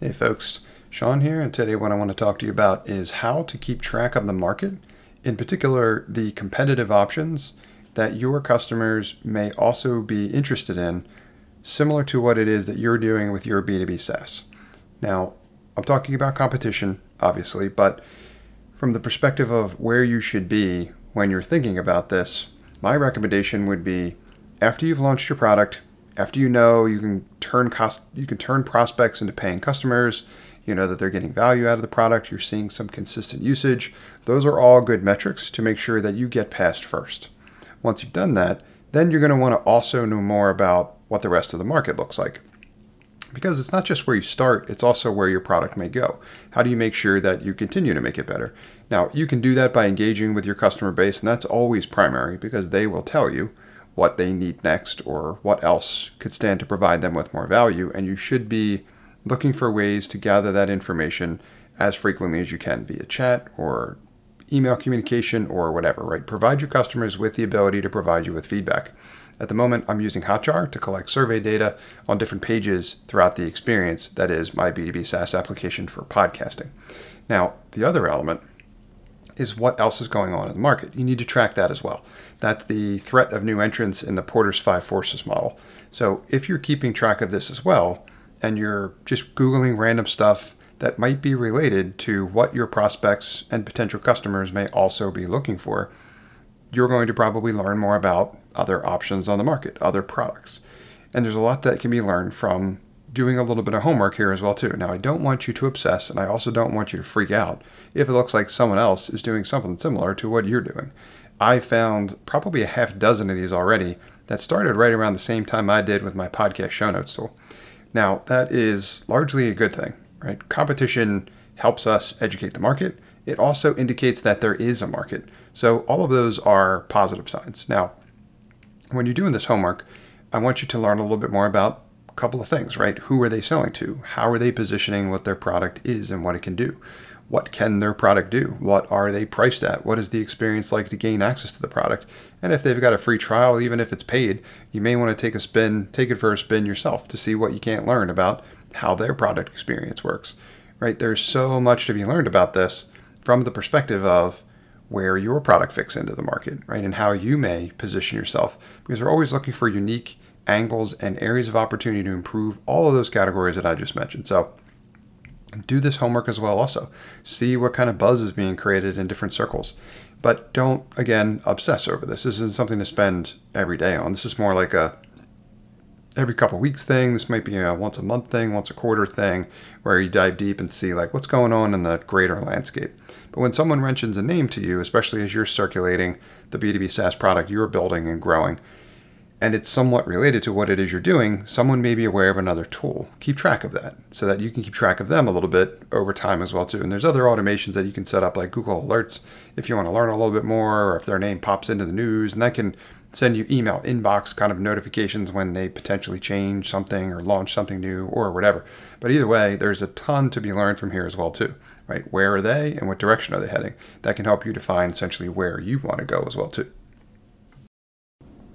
Hey folks, Sean here, and today what I want to talk to you about is how to keep track of the market, in particular, the competitive options that your customers may also be interested in, similar to what it is that you're doing with your B2B SaaS. Now, I'm talking about competition, obviously, but from the perspective of where you should be when you're thinking about this, my recommendation would be after you've launched your product, after you know you can turn cost you can turn prospects into paying customers you know that they're getting value out of the product you're seeing some consistent usage. Those are all good metrics to make sure that you get past first. Once you've done that then you're going to want to also know more about what the rest of the market looks like. Because it's not just where you start it's also where your product may go. How do you make sure that you continue to make it better? Now you can do that by engaging with your customer base and that's always primary because they will tell you what they need next or what else could stand to provide them with more value. And you should be looking for ways to gather that information as frequently as you can via chat or email communication or whatever, right? Provide your customers with the ability to provide you with feedback. At the moment, I'm using Hotjar to collect survey data on different pages throughout the experience. That is my B2B SaaS application for podcasting. Now, the other element is what else is going on in the market. You need to track that as well. That's the threat of new entrants in the Porter's Five Forces model. So if you're keeping track of this as well, and you're just Googling random stuff that might be related to what your prospects and potential customers may also be looking for, you're going to probably learn more about other options on the market, other products. And there's a lot that can be learned from doing a little bit of homework here as well too. Now, I don't want you to obsess and I also don't want you to freak out if it looks like someone else is doing something similar to what you're doing. I found probably a half dozen of these already that started right around the same time I did with my podcast show notes tool. Now, that is largely a good thing, right? Competition helps us educate the market. It also indicates that there is a market. So, all of those are positive signs. Now, when you're doing this homework, I want you to learn a little bit more about couple of things, right? Who are they selling to? How are they positioning what their product is and what it can do? What can their product do? What are they priced at? What is the experience like to gain access to the product? And if they've got a free trial, even if it's paid, you may want to take a spin, take it for a spin yourself to see what you can't learn about how their product experience works, right? There's so much to be learned about this from the perspective of where your product fits into the market, right? And how you may position yourself because we're always looking for unique angles, and areas of opportunity to improve all of those categories that I just mentioned. So do this homework as well also. See what kind of buzz is being created in different circles. But don't again obsess over this. This isn't something to spend every day on. This is more like a every couple weeks thing. This might be a once a month thing, once a quarter thing, where you dive deep and see like what's going on in the greater landscape. But when someone mentions a name to you, especially as you're circulating the B2B SaaS product you're building and growing, and it's somewhat related to what it is you're doing, someone may be aware of another tool. Keep track of that so that you can keep track of them a little bit over time as well too. And there's other automations that you can set up like Google Alerts if you want to learn a little bit more or if their name pops into the news and that can send you email inbox kind of notifications when they potentially change something or launch something new or whatever. But either way, there's a ton to be learned from here as well too, right? Where are they and what direction are they heading? That can help you define essentially where you want to go as well too.